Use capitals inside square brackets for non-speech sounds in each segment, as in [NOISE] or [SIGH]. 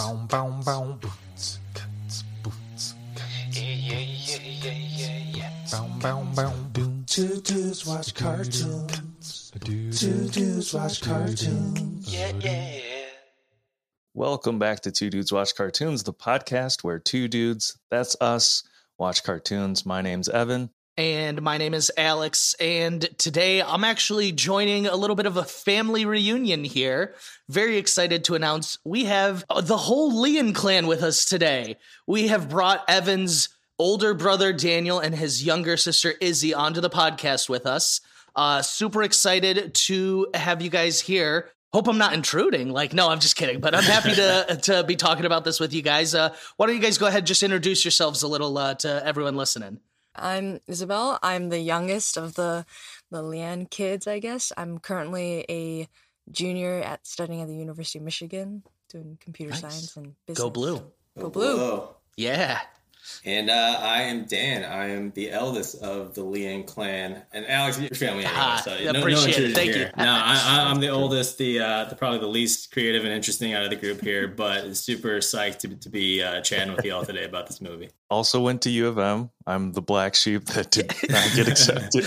Boom, boom, boom. Boots, cuts, boots, cuts. Yeah, yeah, yeah, yeah, yeah, yeah. Boom, boom, boom, boom. Two dudes watch cartoons. Two dudes watch cartoons. Yeah, yeah. Welcome back to Two Dudes Watch Cartoons, the podcast where two dudes, that's us, watch cartoons. My name's Evan. And my name is Alex. And today I'm actually joining a little bit of a family reunion here. Very excited to announce we have the whole Leon clan with us today. We have brought Evan's older brother Daniel and his younger sister Izzy onto the podcast with us. Uh, super excited to have you guys here. Hope I'm not intruding. Like, no, I'm just kidding. But I'm happy to [LAUGHS] to be talking about this with you guys. Uh, why don't you guys go ahead, and just introduce yourselves a little uh, to everyone listening. I'm Isabel. I'm the youngest of the the Leanne kids, I guess. I'm currently a junior at studying at the University of Michigan, doing computer Nice. science and business. Go blue. Go blue. Hello. Yeah. And uh, I am Dan. I am the eldest of the Lian clan. And Alex, your family anyway. Ah, so appreciate no, no it. Thank here. you. No, I, I, I'm the oldest, the, uh, the probably the least creative and interesting out of the group here, [LAUGHS] but super psyched to, to be uh, chatting with you all today about this movie. Also went to U of M. I'm the black sheep that did not get [LAUGHS] accepted.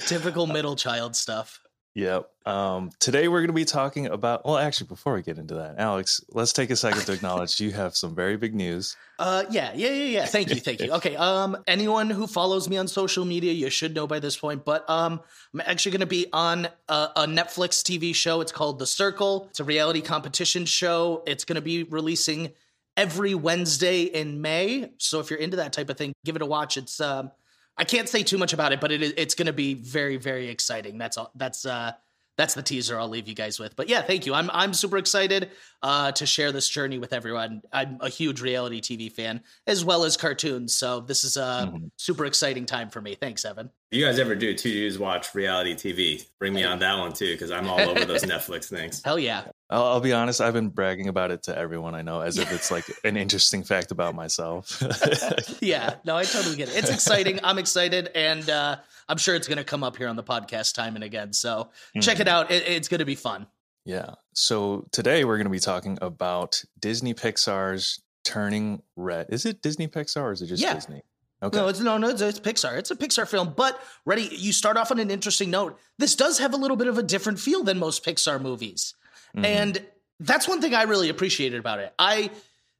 Typical middle child stuff. Yep. Um, today we're going to be talking about, well, actually, before we get into that, Alex, let's take a second to acknowledge you have some very big news. Uh, yeah, yeah, yeah, yeah. Thank you, thank you. Okay, um, anyone who follows me on social media, you should know by this point. But um, I'm actually going to be on a, a Netflix TV show. It's called The Circle. It's a reality competition show. It's going to be releasing every Wednesday in May. So if you're into that type of thing, give it a watch. It's um, I can't say too much about it, but it, is- it's going to be very, very exciting. That's all. That's uh, that's the teaser I'll leave you guys with. But yeah, thank you. I'm I'm super excited uh, to share this journey with everyone. I'm a huge reality TV fan as well as cartoons, so this is a Mhm. super exciting time for me. Thanks, Evan. If you guys ever do two dudes watch reality TV, bring me on that one too, because I'm all over those [LAUGHS] Netflix things. Hell yeah. I'll, I'll be honest, I've been bragging about it to everyone I know as if it's like an interesting fact about myself. [LAUGHS] Yeah, no, I totally get it. It's exciting. I'm excited, and uh, I'm sure it's going to come up here on the podcast time and again. So check it out. It, it's going to be fun. Yeah. So today we're going to be talking about Disney Pixar's Turning Red. Is it Disney Pixar or is it just Yeah. Disney? Okay. No, it's no, no, it's, it's Pixar. It's a Pixar film. But ready, you start off on an interesting note. This does have a little bit of a different feel than most Pixar movies, Mhm. and that's one thing I really appreciated about it. I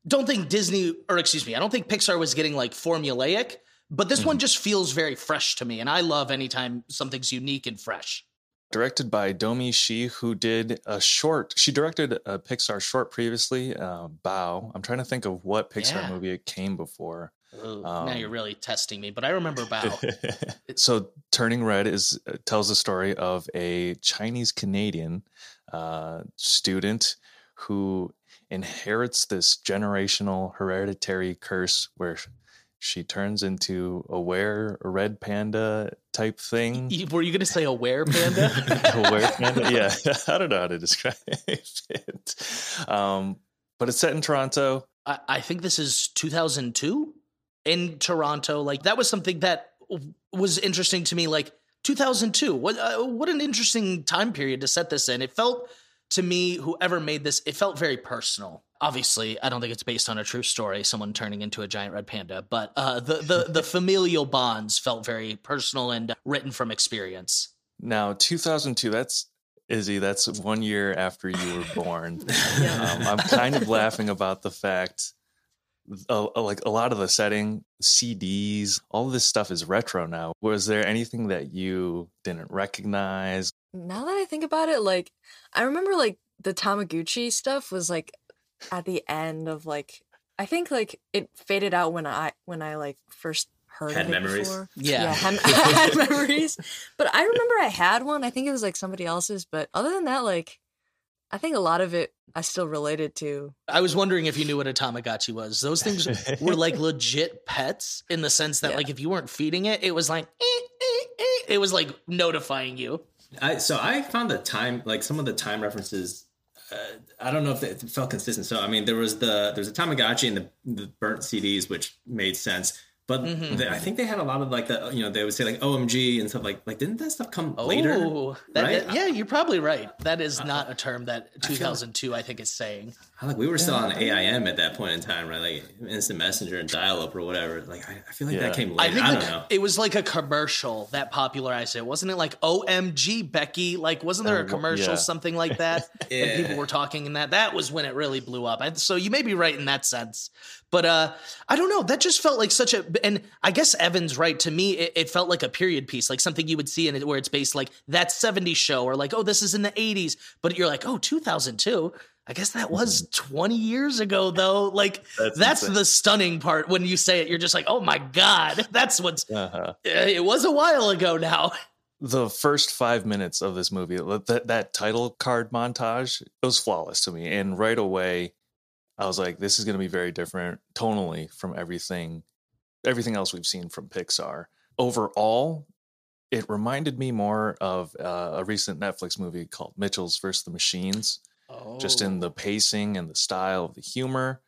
don't think Disney, or excuse me, I don't think Pixar was getting like formulaic, but this one just feels very fresh to me, and I love anytime something's unique and fresh. directed by Domee Shi, who did a short. She directed a Pixar short previously, uh, Bao. I'm trying to think of what Pixar Yeah. movie it came before. Ooh, now Um, you're really testing me, but I remember about. [LAUGHS] so Turning Red is uh, tells the story of a Chinese Canadian uh, student who inherits this generational hereditary curse where she turns into a were a red panda type thing. Were you going to say a aware panda? [LAUGHS] a were panda? Yeah, [LAUGHS] I don't know how to describe it. Um, but it's set in Toronto. I, I think this is 2002 in Toronto. Like that was something that w- was interesting to me. Like 2002, what uh, what an interesting time period to set this in. It felt to me, whoever made this, it felt very personal. Obviously, I don't think it's based on a true story, someone turning into a giant red panda, but uh, the the the [LAUGHS] familial bonds felt very personal and written from experience. Now, 2002, that's Izzy, that's one year after you were born. [LAUGHS] um, I'm kind of laughing about the fact, uh, uh, like a lot of the setting, CDs, all of this stuff is retro now. Was there anything that you didn't recognize? Now that I think about it, like I remember like the Tamagotchi stuff was like at the end of like I think like it faded out when I when I like first heard Had of it memories? before. Yeah. Yeah, had, [LAUGHS] [LAUGHS] had memories. But I remember I had one. I think it was like somebody else's. But other than that, like I think a lot of it I still related to. I was wondering if you knew what a Tamagotchi was. Those things [LAUGHS] were like legit pets in the sense that, Yeah. like, if you weren't feeding it, it was like, "Eh, eh, eh." it was like notifying you. I, so I found the time, like some of the time references. Uh, I don't know if it felt consistent. So I mean, there was the there's a Tamagotchi and the, the burnt CDs, which made sense. But Mhm. the- I think they had a lot of like the you know they would say like OMG and stuff like like didn't that stuff come later? Oh, that, right? that- yeah, you're probably right. That is not a term that I like- 2002, I think, is saying. I, like we were still on AIM at that point in time, right? Like instant messenger and dial up or whatever. Like I, I feel like Yeah. that came I later. think I, the- don't know. it was like a commercial that popularized it, wasn't it? Like OMG Becky, like wasn't there Uh, a commercial yeah. something like that? Yeah. [LAUGHS] And people were talking in that. That was when it really blew up. I, so you may be right in that sense, but uh, I don't know. That just felt like such a. And I guess Evan's right. To me, it, it felt like a period piece, like something you would see in it where it's based like that '70s show, or like oh this is in the '80s, but you're like oh 2002. I guess that was 20 years ago, though. Like, [LAUGHS] That's that's, the stunning part when you say it. You're just like, oh my God, [LAUGHS] that's what's Uh-huh. it was a while ago now. the first five minutes of this movie, that that title card montage, it was flawless to me. And right away, I was like, "This is going to be very different tonally from everything, everything else we've seen from Pixar." Overall, it reminded me more of uh, a recent Netflix movie called Mitchells versus the Machines, just in the pacing and the style of the humor.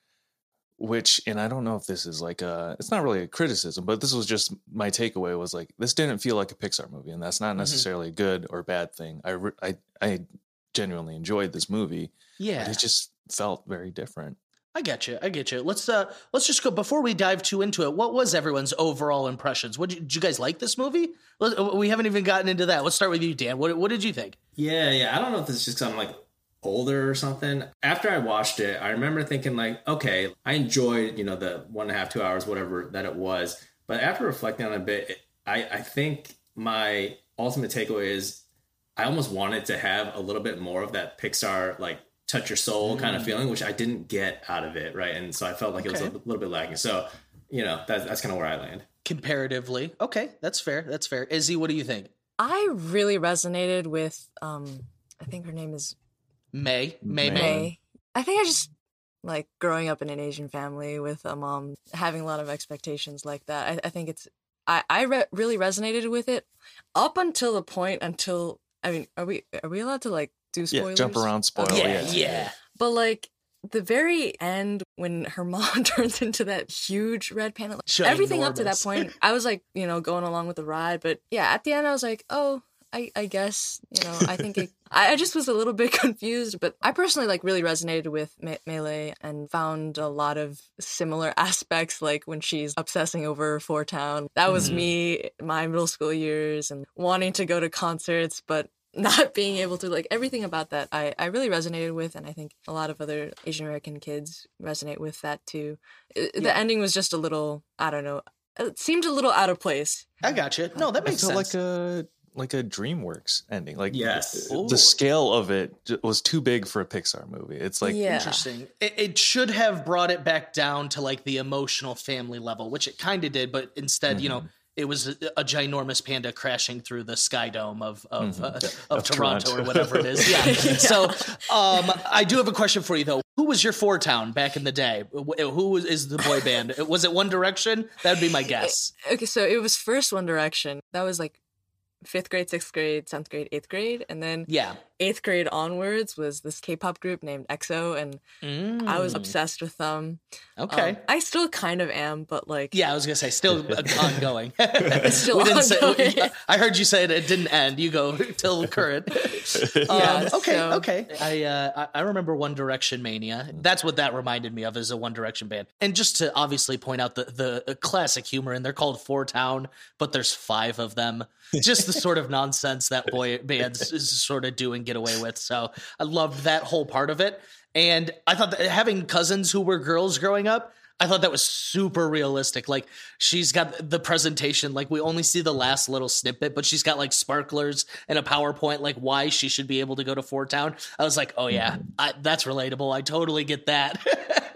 Which, and I don't know if this is like a, it's not really a criticism, but this was just my takeaway was like, this didn't feel like a Pixar movie, and that's not Mhm. necessarily a good or bad thing. I, I, I genuinely enjoyed this movie, yeah, but it just felt very different. I get you. I get you. Let's uh let's just go before we dive too into it. What was everyone's overall impressions? What did you, guys like this movie? Uh, We haven't even gotten into that. Let's start with you, Dan. What what did you think? Yeah, yeah. I don't know if this is just 'cause I'm like older or something. After I watched it, I remember thinking like, okay, I enjoyed, you know, the one and a half, two hours, whatever that it was. But after reflecting on it a bit, it- I, I think my ultimate takeaway is I almost wanted to have a little bit more of that Pixar like touch your soul kind of feeling, which I didn't get out of it, right? And so I felt like it was a little bit lacking. So, you know, that's that's kind of where I land. Comparatively, okay, that's fair. That's fair. Izzy, what do you think? I really resonated with um I think her name is May, May, May. May. May. I think I just like growing up in an Asian family with a mom having a lot of expectations like that. I, I think it's I I re- really resonated with it up until the point until I mean are we are we allowed to like do spoilers? Yeah, jump around, spoil. Yeah, yeah, yeah. But like the very end when her [LAUGHS] mom turns into that huge red panda, like, everything up to that point, [LAUGHS] I was like, you know, going along with the ride. But yeah, at the end, I was like, oh, I, I guess, you know, I think it, [LAUGHS] I, I just was a little bit confused. But I personally like really resonated with Me- Melee and found a lot of similar aspects, like when she's obsessing over Four Town. That was Mhm. me, my middle school years, and wanting to go to concerts, but not being able to like everything about that I, I really resonated with and i think a lot of other asian american kids resonate with that too I- Yeah. the ending was just a little i don't know it seemed a little out of place I got you. No, that I makes felt sense. like a like a DreamWorks ending. Like Yes. the, Ooh. the scale of it was too big for a Pixar movie. It's like Yeah. Interesting. It, it should have brought it back down to like the emotional family level, which it kind of did, but instead, you know, Mm-hmm. It was a, a ginormous panda crashing through the sky dome of of, Mhm. uh, of, Of Toronto, Toronto. or whatever it is. [LAUGHS] Yeah. So, um, I do have a question for you though. Who was your Four Town back in the day? Wh- Who was, is the boy band? [LAUGHS] Was it One Direction? That would be my guess. okay so it was first one direction that was like fifth grade sixth grade seventh grade eighth grade and then Yeah. Eighth grade onwards was this k-pop group named exo and i was Mm. obsessed with them Okay. Um, i still kind of am but like yeah, I was gonna say still [LAUGHS] ongoing. Still didn't say- ongoing. I heard you say it, it didn't end. You go [LAUGHS] till current. [LAUGHS] Yeah, Um, okay, so- okay. I, uh, I remember One Direction mania. That's what that reminded me of as a One Direction band. And just to obviously point out the the uh, classic humor, and they're called Four Town, but there's five of them. Just the sort of nonsense that boy bands is sort of do and get away with. So I loved that whole part of it. And I thought that having cousins who were girls growing up, I thought that was super realistic. Like she's got the presentation, like we only see the last little snippet, but she's got like sparklers and a PowerPoint, like why she should be able to go to Four Town. I was like, oh yeah, I, that's relatable. I totally get that.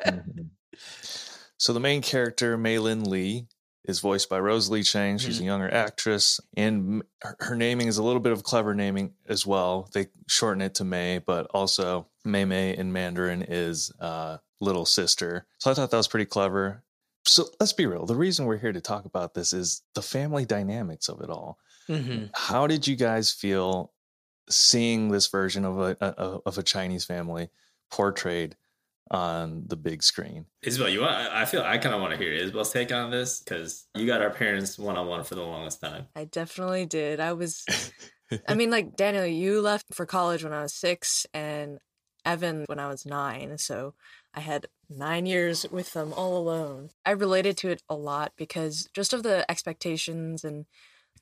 Mhm. So the main character, Meilin Lee, is voiced by Rosalie Chiang. She's a younger actress, and her, her naming is a little bit of clever naming as well. They shorten it to May, but also May May in Mandarin is uh, little sister. So I thought that was pretty clever. So let's be real. The reason we're here to talk about this is the family dynamics of it all. mm-hmm. How did you guys feel seeing this version of a, a of a Chinese family portrayed on the big screen. Isabel, you want? I I feel I kind of want to hear Isabel's take on this because you got our parents one on one for the longest time. I definitely did. I was, [LAUGHS] I mean, like Daniel, you left for college when I was six, and Evan when I was nine. So I had nine years with them all alone. I related to it a lot because just of the expectations and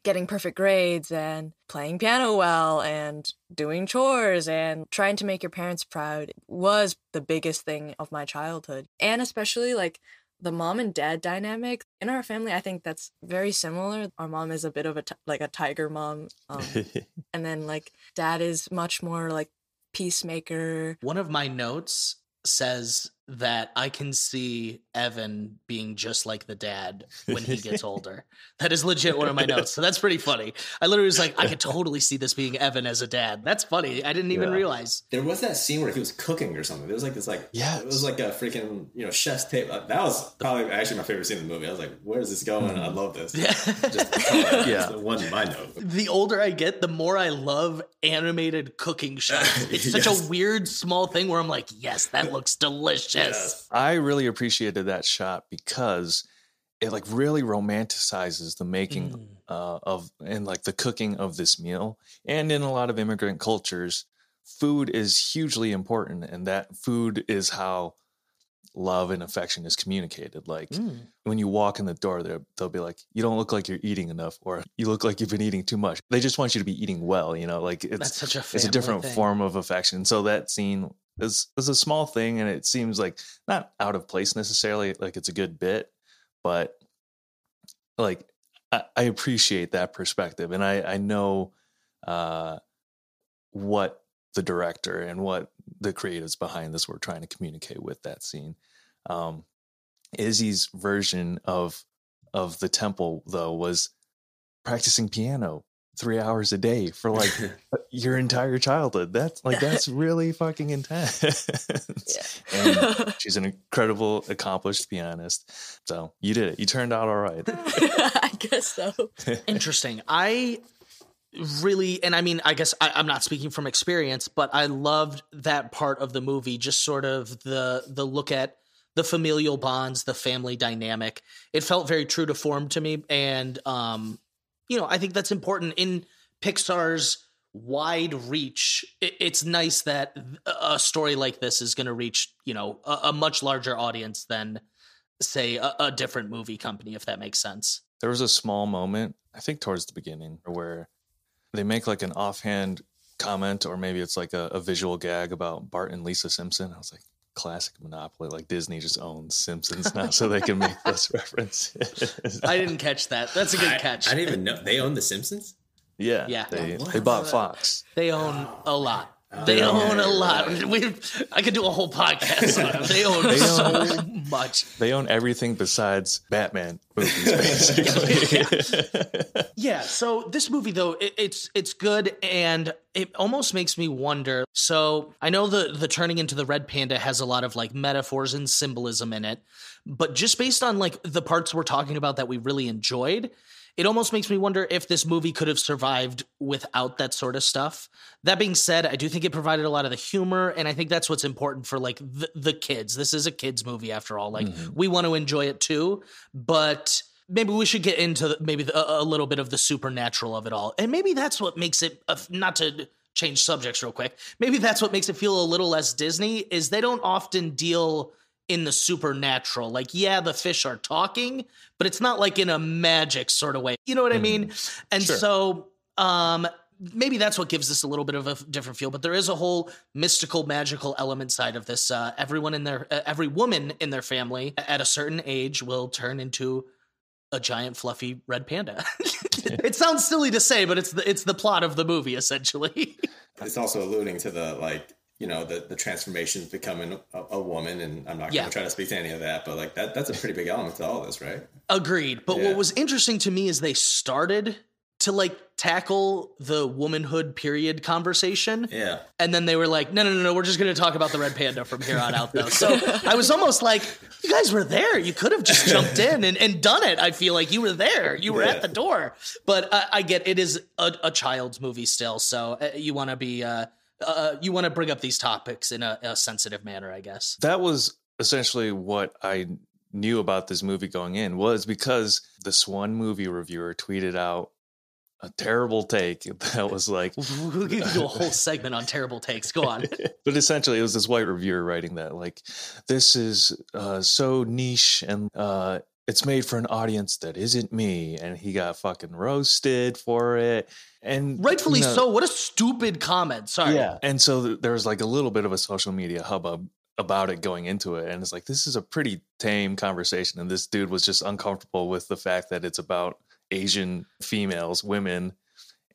getting perfect grades and playing piano well and doing chores and trying to make your parents proud was the biggest thing of my childhood. And especially like the mom and dad dynamic in our family, I think that's very similar. Our mom is a bit of a t- like a tiger mom, um, [LAUGHS] and then like dad is much more like peacemaker. One of my notes says that I can see Evan being just like the dad when he gets [LAUGHS] older. that is legit one of my notes. So that's pretty funny. I literally was like, I could totally see this being Evan as a dad. That's funny. I didn't even Yeah. realize. There was that scene where he was cooking or something. There was like this like yeah, it was like a freaking you know chef's tape. Uh, That was probably actually my favorite scene in the movie. I was like, where is this going? I love this. Yeah. Just [LAUGHS] Yeah. yeah, one my note. the older I get, the more I love animated cooking shows. [LAUGHS] It's such Yes. a weird small thing where I'm like, yes, that looks delicious. Yes. I really appreciated that shot because it like really romanticizes the making Mm. uh, of and like the cooking of this meal. And in a lot of immigrant cultures, food is hugely important, and that food is how love and affection is communicated. Like Mm. when you walk in the door, they'll they'll be like, "You don't look like you're eating enough," or "You look like you've been eating too much." They just want you to be eating well. You know, like it's That's such a it's a different thing. form of affection. So that scene is is a small thing, and it seems like not out of place necessarily. Like it's a good bit, but like I, I appreciate that perspective, and I I know uh, what the director and what the creatives behind this were trying to communicate with that scene. Um, Izzy's version of of the temple though was practicing piano three hours a day for [LAUGHS] like your entire childhood. That's like [LAUGHS] that's really fucking intense. [LAUGHS] and she's an incredible, accomplished pianist. So you did it. You turned out all right. I guess so. Interesting. I really, and I mean, I guess I, I'm not speaking from experience, but I loved that part of the movie. Just sort of the the look at the familial bonds, the family dynamic. It felt very true to form to me, and um, you know, I think that's important in Pixar's wide reach. It's nice that a story like this is going to reach you know a, a much larger audience than say a, a different movie company, if that makes sense. There was a small moment, I think towards the beginning, where they make like an offhand comment, or maybe it's like a, a visual gag about Bart and Lisa Simpson. I was like, classic Monopoly. Like Disney just owns Simpsons now, so they can make those [LAUGHS] references. I didn't catch that. That's a good I, catch. I didn't even know they own The Simpsons. yeah, Yeah. They, What? they bought Fox. They own a lot. They oh, yeah, own yeah, a lot. right. We, I could do a whole podcast on them. They own They so much. They own everything besides Batman movies, basically. [LAUGHS] Yeah. So this movie, though, it, it's it's good, and it almost makes me wonder. So I know the the turning into the red panda has a lot of like metaphors and symbolism in it, but just based on like the parts we're talking about that we really enjoyed. It almost makes me wonder if this movie could have survived without that sort of stuff. That being said, I do think it provided a lot of the humor, and I think that's what's important for like the, the kids. This is a kids movie after all. Like we want to enjoy it too, but maybe we should get into the, maybe the, a, a little bit of the supernatural of it all, and maybe that's what makes it. Uh, not to change subjects real quick, maybe that's what makes it feel a little less Disney. Is they don't often deal in the supernatural. Like, yeah, the fish are talking, but it's not like in a magic sort of way. You know what I mean? And Sure. so, um, maybe that's what gives this a little bit of a different feel. But there is a whole mystical, magical element side of this. Uh, everyone in their, uh, every woman in their family at a certain age will turn into a giant fluffy red panda. [LAUGHS] it sounds silly to say, but it's the it's the plot of the movie essentially. [LAUGHS] It's also alluding to the like you know the the transformations becoming a, a woman, and I'm not Yeah. going to try to speak to any of that, but like that that's a pretty big element to all this, right? Agreed. But Yeah. what was interesting to me is they started to like tackle the womanhood period conversation. Yeah. And then they were like, no, no, no, no, we're just going to talk about the red panda from here on out, though. [LAUGHS] So I was almost like, you guys were there. You could have just jumped [LAUGHS] in and, and done it. I feel like you were there. You were Yeah. at the door. But I, I get it is a, a child's movie still. So uh, you want to be uh, uh, you want to bring up these topics in a, a sensitive manner, I guess. that was essentially what I knew about this movie going in was because this one movie reviewer tweeted out a terrible take [LAUGHS] that was like We could do a whole segment on terrible takes. Go on. [LAUGHS] but essentially it was this white reviewer writing that like this is uh, so niche and uh, it's made for an audience that isn't me and he got fucking roasted for it and Rightfully you know, so. What a stupid comment. Sorry. yeah and so th- there was like a little bit of a social media hubbub about it going into it and it's like this is a pretty tame conversation and this dude was just uncomfortable with the fact that it's about asian females women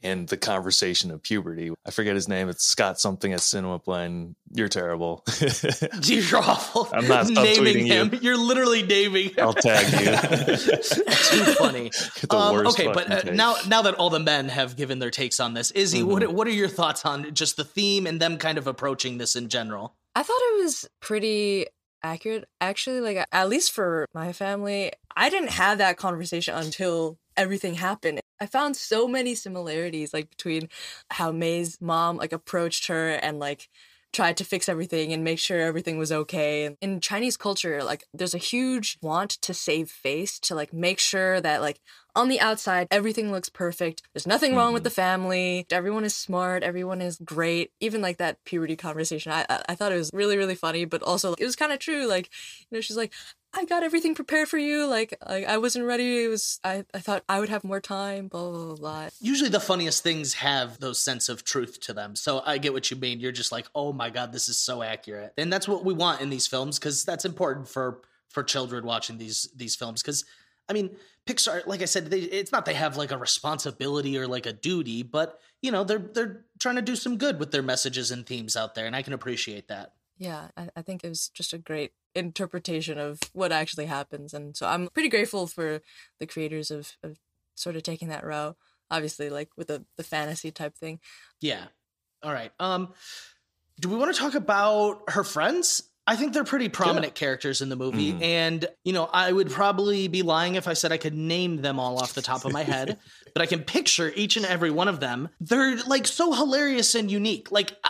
and the conversation of puberty i forget his name it's scott something at cinema blend you're terrible [LAUGHS] You're awful. I'm not naming subtweeting you. him. You're literally naming him. i'll tag you [LAUGHS] Too funny. [LAUGHS] The Um, worst okay, but uh, now now that all the men have given their takes on this, Izzy, Mm-hmm. what what are your thoughts on just the theme and them kind of approaching this in general? I thought it was pretty accurate. Actually, like at least for my family, I didn't have that conversation until everything happened. I found so many similarities like between how May's mom like approached her and like tried to fix everything and make sure everything was okay. In Chinese culture, like there's a huge want to save face to like make sure that like on the outside everything looks perfect. There's nothing wrong with the mm-hmm. family. Everyone is smart. Everyone is great. Even like that puberty conversation, I I, I thought it was really really funny, but also like, it was kind of true. Like you know, she's like. I got everything prepared for you. Like, like I wasn't ready. It was I, I thought I would have more time. Blah blah blah. blah. Usually, the funniest things have those sense of truth to them. So I get what you mean. You're just like, oh my god, this is so accurate, and that's what we want in these films because that's important for for children watching these these films. Because I mean, Pixar, like I said, they, it's not they have like a responsibility or like a duty, but you know, they're they're trying to do some good with their messages and themes out there, and I can appreciate that. yeah, I, I think it was just a great interpretation of what actually happens. And so I'm pretty grateful for the creators of, of sort of taking that route. Obviously, like with the, the fantasy type thing. Yeah. All right. Um, do we want to talk about her friends? I think they're pretty prominent characters in the movie, Mhm. and you know, I would probably be lying if I said I could name them all off the top of my head, [LAUGHS] but I can picture each and every one of them. They're like so hilarious and unique. Like uh,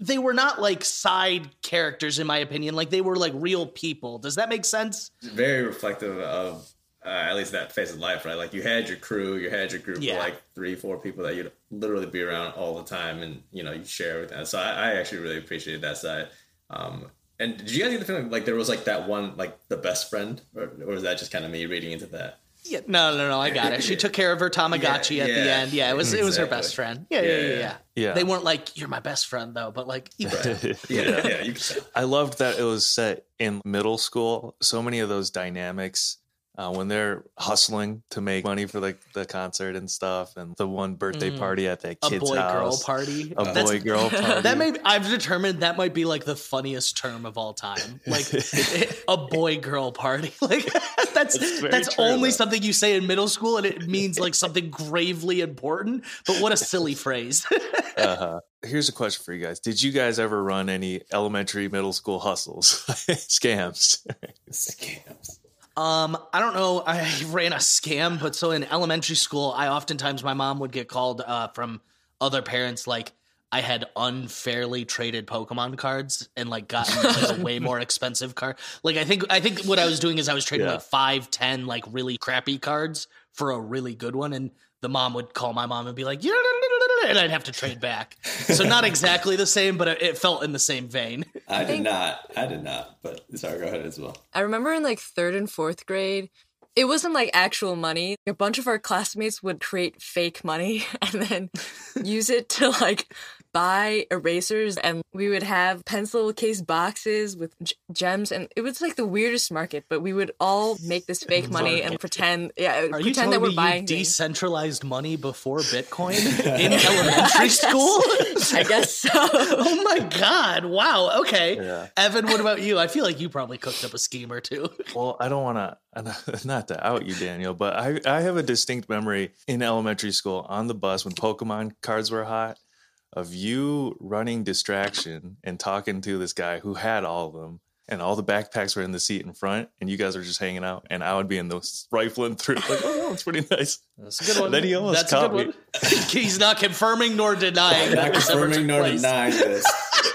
they were not like side characters, in my opinion. Like they were like real people. Does that make sense? very reflective of uh, at least that phase of life, right? Like you had your crew, you had your group Yeah. of like three, four people that you'd literally be around all the time, and you know you share with them. So I, I actually really appreciated that side. Um, and did you guys get the feeling like there was like that one, like the best friend, or, or was that just kind of me reading into that? Yeah. No, no, no. I got it. She took care of her [LAUGHS] Tamagotchi Yeah, at the end. Yeah, it was it was her best friend. Yeah, yeah, yeah, Yeah, yeah. yeah. Yeah. They weren't like you're my best friend though, but like you [LAUGHS] Yeah, yeah, you can tell. I loved that it was set in middle school. So many of those dynamics uh, when they're hustling to make money for like the concert and stuff, and the one birthday Mhm. party at that a kid's boy girl house, party. a That's- boy girl [LAUGHS] party. That may I've determined that might be like the funniest term of all time. [LAUGHS] Like a boy girl party. [LAUGHS] Like that's It's very that's true, only though. something you say in middle school and it means like something gravely important. But what a silly phrase. uh-huh. Here's a question for you guys: Did you guys ever run any elementary, middle school hustles, scams? Scams. Um, I don't know. I [LAUGHS] ran a scam, but so in elementary school, I oftentimes my mom would get called uh, from other parents like I had unfairly traded Pokemon cards and like gotten like, a way [LAUGHS] more expensive card. Like I think I think what I was doing is I was trading Yeah. like five, ten like really crappy cards for a really good one, and the mom would call my mom and be like, "Yeah," and I'd have to trade back. So not exactly the same, but it, it felt in the same vein. I did think- not. I did not. But sorry, go ahead as well. I remember in like third and fourth grade, it wasn't like actual money. A bunch of our classmates would create fake money [LAUGHS] and then use it to like buy erasers and we would have pencil case boxes with g- gems and it was like the weirdest market but we would all make this fake money and pretend yeah Are you pretend telling that we're me you buying things. decentralized money before Bitcoin [LAUGHS] in elementary [LAUGHS] school? I guess so. [LAUGHS] oh my god! Wow. Okay, Yeah. Evan, what about you? I feel like you probably cooked up a scheme or two. Well, I don't want to, not to out you, Daniel, but I, I have a distinct memory in elementary school on the bus when Pokemon cards were hot of you running distraction and talking to this guy who had all of them and all the backpacks were in the seat in front, and you guys were just hanging out, and I would be in those rifling through. Like, oh, it's pretty nice. That's a good one. Then he almost That's a caught good me. one. [LAUGHS] He's not confirming nor denying. Not that confirming nor denying this.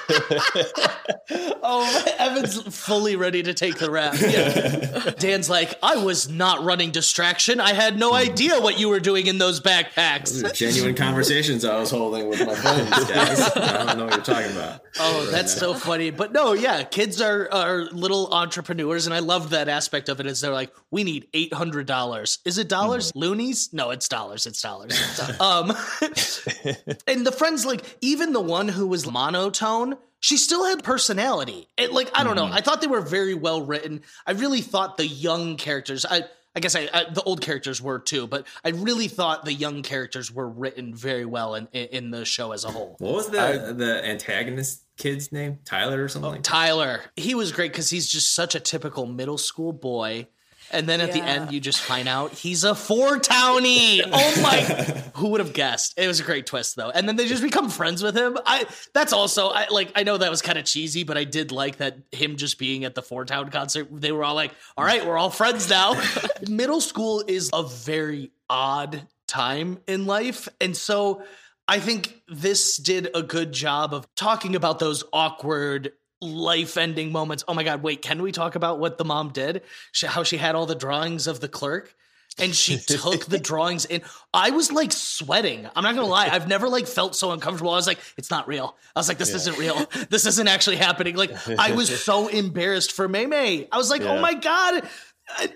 [LAUGHS] Oh, Evan's fully ready to take the rap. Yeah. Dan's like, I was not running distraction. I had no idea what you were doing in those backpacks. Genuine conversations I was holding with my friends, guys. I don't know what you're talking about. Oh, that's so funny. But no, yeah, kids are are little entrepreneurs, and I love that aspect of it. Is they're like, we need eight hundred dollars. Is it dollars? Loonies? No, it's dollars. It's dollars. [LAUGHS] um, [LAUGHS] and the friends, like even the one who was monotone. She still had personality. It, like I don't know. Mm-hmm. I thought they were very well written. I really thought the young characters. I I guess I, I the old characters were too, but I really thought the young characters were written very well in in, in the show as a whole. What was the the antagonist kid's name? Tyler or something like that? Tyler, he was great because he's just such a typical middle school boy. And then at the end, you just find out he's a four townie. [LAUGHS] Oh my! [LAUGHS] Who would have guessed? It was a great twist, though. And then they just become friends with him. I that's also I like. I know that was kind of cheesy, but I did like that him just being at the Four Town concert. They were all like, "All right, we're all friends now." [LAUGHS] Middle school is a very odd time in life, and so I think this did a good job of talking about those awkward life ending moments. Oh my God, wait, can we talk about what the mom did? She, how she had all the drawings of the clerk and she [LAUGHS] took the drawings in. I was like sweating. I'm not gonna lie. I've never like felt so uncomfortable. I was like, it's not real. I was like, this isn't real. This isn't actually happening. Like, I was [LAUGHS] so embarrassed for May May. I was like, oh my God.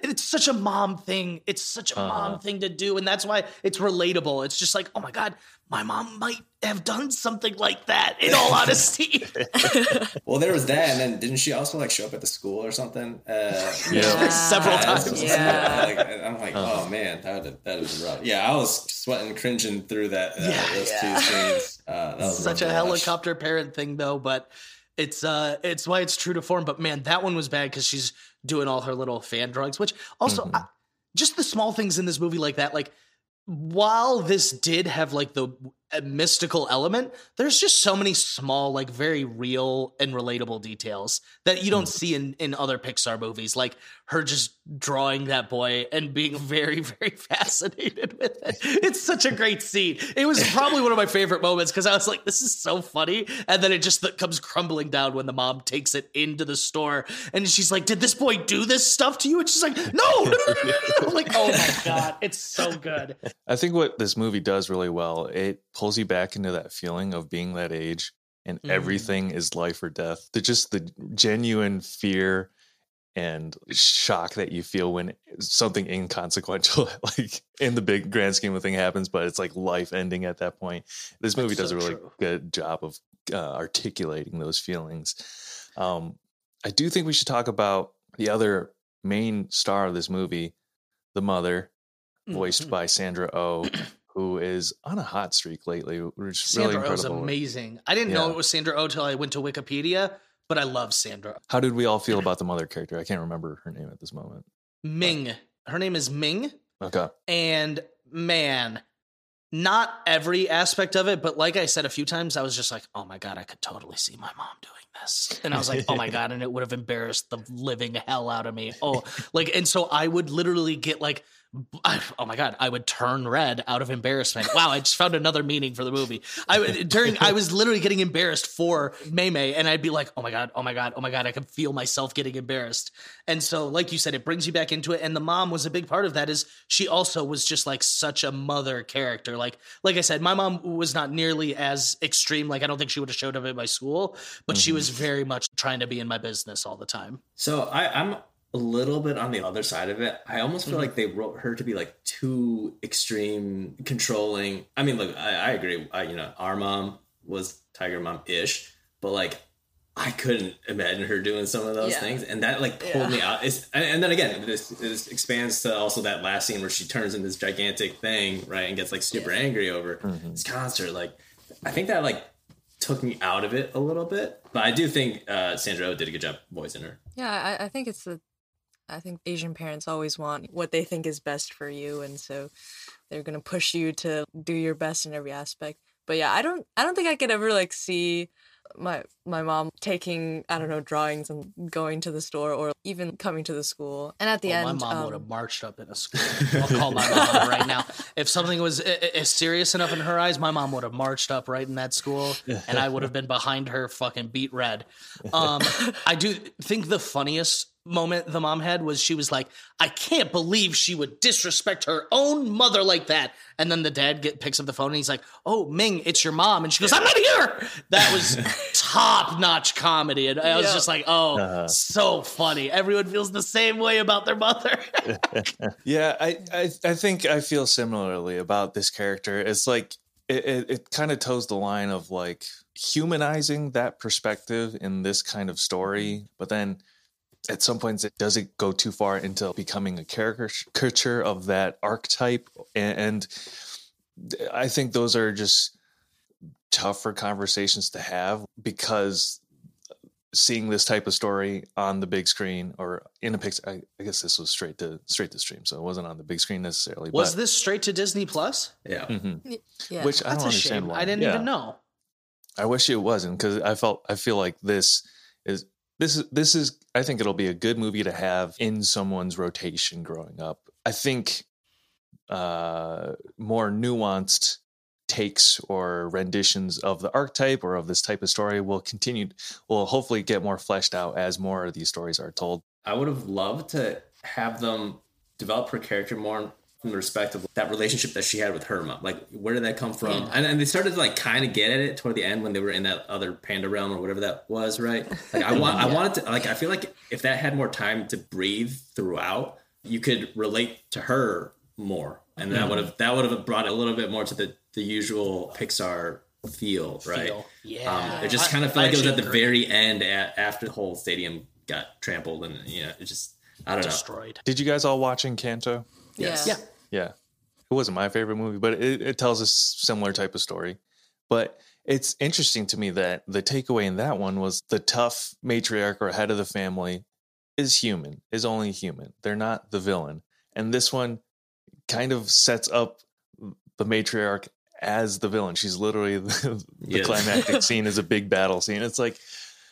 It's such a mom thing. It's such a mom thing to do. And that's why it's relatable. It's just like, oh my God, my mom might have done something like that, in all honesty. [LAUGHS] Well, there was that, and then didn't she also like show up at the school or something? Uh, Yeah. [LAUGHS] Several yeah, times. [LAUGHS] Yeah. Like, I'm like, oh man, that would, that was rough. Yeah, I was sweating, cringing through that. Uh, Yeah. those Yeah. two scenes. Uh, that was such a helicopter parent thing though but it's uh it's why it's true to form but man that one was bad because she's doing all her little fan drugs which also I, just the small things in this movie like that like while this did have like the mystical element there's just so many small like very real and relatable details that you don't hmm. see in in other pixar movies like her just drawing that boy and being very [LAUGHS] very fascinated with it. It's such a great scene. It was probably one of my favorite moments because i was like this is so funny. And then it just comes crumbling down when the mom takes it into the store and she's like did this boy do this stuff to you? And she's like no no no no, no, no. i'm like oh my [LAUGHS] god it's so good. I think what this movie does really well, it pulls you back into that feeling of being that age and Mhm. everything is life or death. The just the genuine fear and shock that you feel when something inconsequential, [LAUGHS] like in the big grand scheme of thing happens, but it's like life ending at that point. This movie That's does a really true. good job of uh, articulating those feelings. Um, I do think we should talk about the other main star of this movie, the mother, voiced Mhm. by Sandra Oh, who is on a hot streak lately, which is Sandra really incredible. amazing. I didn't know it was Sandra Oh till I went to Wikipedia, but I love Sandra. How did we all feel oh. about the mother character? I can't remember her name at this moment. Ming. Her name is Ming. Okay. And man, not every aspect of it, but like I said a few times, I was just like, oh my God, I could totally see my mom doing this. And I was like, oh my [LAUGHS] God. And it would have embarrassed the living hell out of me. Oh, like, and so I would literally get like, oh my god, I would turn red out of embarrassment. Wow, I just found another meaning for the movie. I during I was literally getting embarrassed for May May, and I'd be like, oh my god, oh my god, oh my god, I can feel myself getting embarrassed. And so, like you said, it brings you back into it. And the mom was a big part of that. Is she also was just like such a mother character. Like like I said, my mom was not nearly as extreme. Like I don't think she would have showed up at my school, but she mm-hmm. was very much trying to be in my business all the time. So I, I'm a little bit on the other side of it. I almost feel Mhm. like they wrote her to be like too extreme, controlling. I mean, look, I, I agree. I, you know, our mom was Tiger Mom ish, but like I couldn't imagine her doing some of those Yeah. things, and that like pulled me out. It's, and, and then again, this, this expands to also that last scene where she turns into this gigantic thing, right, and gets like super angry over Mhm. this concert. Like, I think that like took me out of it a little bit, but I do think uh, Sandra Oh did a good job voicing her. Yeah, I, I think it's the. I think Asian parents always want what they think is best for you, and so they're gonna push you to do your best in every aspect. But yeah, I don't. I don't think I could ever like see my my mom taking I don't know drawings and going to the store or even coming to the school. And at the Oh, end, my mom um, would have marched up in a school. [LAUGHS] I'll call my mom right now. If something was uh, serious enough in her eyes, my mom would have marched up right in that school, and I would have been behind her, fucking beet red. Um, [LAUGHS] I do think the funniest moment the mom had was she was like, "I can't believe she would disrespect her own mother like that." And then the dad get picks up the phone and he's like, "Oh, Ming, it's your mom," and she goes, "I'm not here." That was [LAUGHS] top notch comedy, and I was Yeah. just like, "Oh, Uh-huh. so funny." Everyone feels the same way about their mother. [LAUGHS] Yeah, I, I I think I feel similarly about this character. It's like it, it, it kind of toes the line of like humanizing that perspective in this kind of story, but then at some points it does it go too far into becoming a caricature of that archetype, and, and I think those are just tougher conversations to have because seeing this type of story on the big screen or in a picture I, I guess this was straight to straight to stream so it wasn't on the big screen necessarily Was but, this straight to Disney Plus? Yeah. Mhm. yeah. which i That's don't a understand shame. why I didn't Yeah. even know. i wish it wasn't because i felt i feel like this is this is this is i think it'll be a good movie to have in someone's rotation growing up. I think uh more nuanced takes or renditions of the archetype or of this type of story will continue will hopefully get more fleshed out as more of these stories are told. I would have loved to have them develop her character more from the respect of that relationship that she had with her mom. Like, where did that come from? And, and they started to like kind of get at it toward the end when they were in that other panda realm or whatever that was, right? Like, I want, I [LAUGHS] wanted to, like, I feel like if that had more time to breathe throughout, you could relate to her more, and that would have that would have brought a little bit more to the the usual Pixar feel, right? Feel. Yeah. Um, it just kind of felt I like it was at the agree. very end at, after the whole stadium got trampled, and you know, it just I don't know. destroyed. Did you guys all watch Encanto? Yes. Yeah. Yeah. It wasn't my favorite movie, but it, it tells a similar type of story. But it's interesting to me that the takeaway in that one was the tough matriarch or head of the family is human, is only human. They're not the villain. And this one kind of sets up the matriarch as the villain. She's literally [LAUGHS] the, the Yes. climactic [LAUGHS] scene is a big battle scene. It's like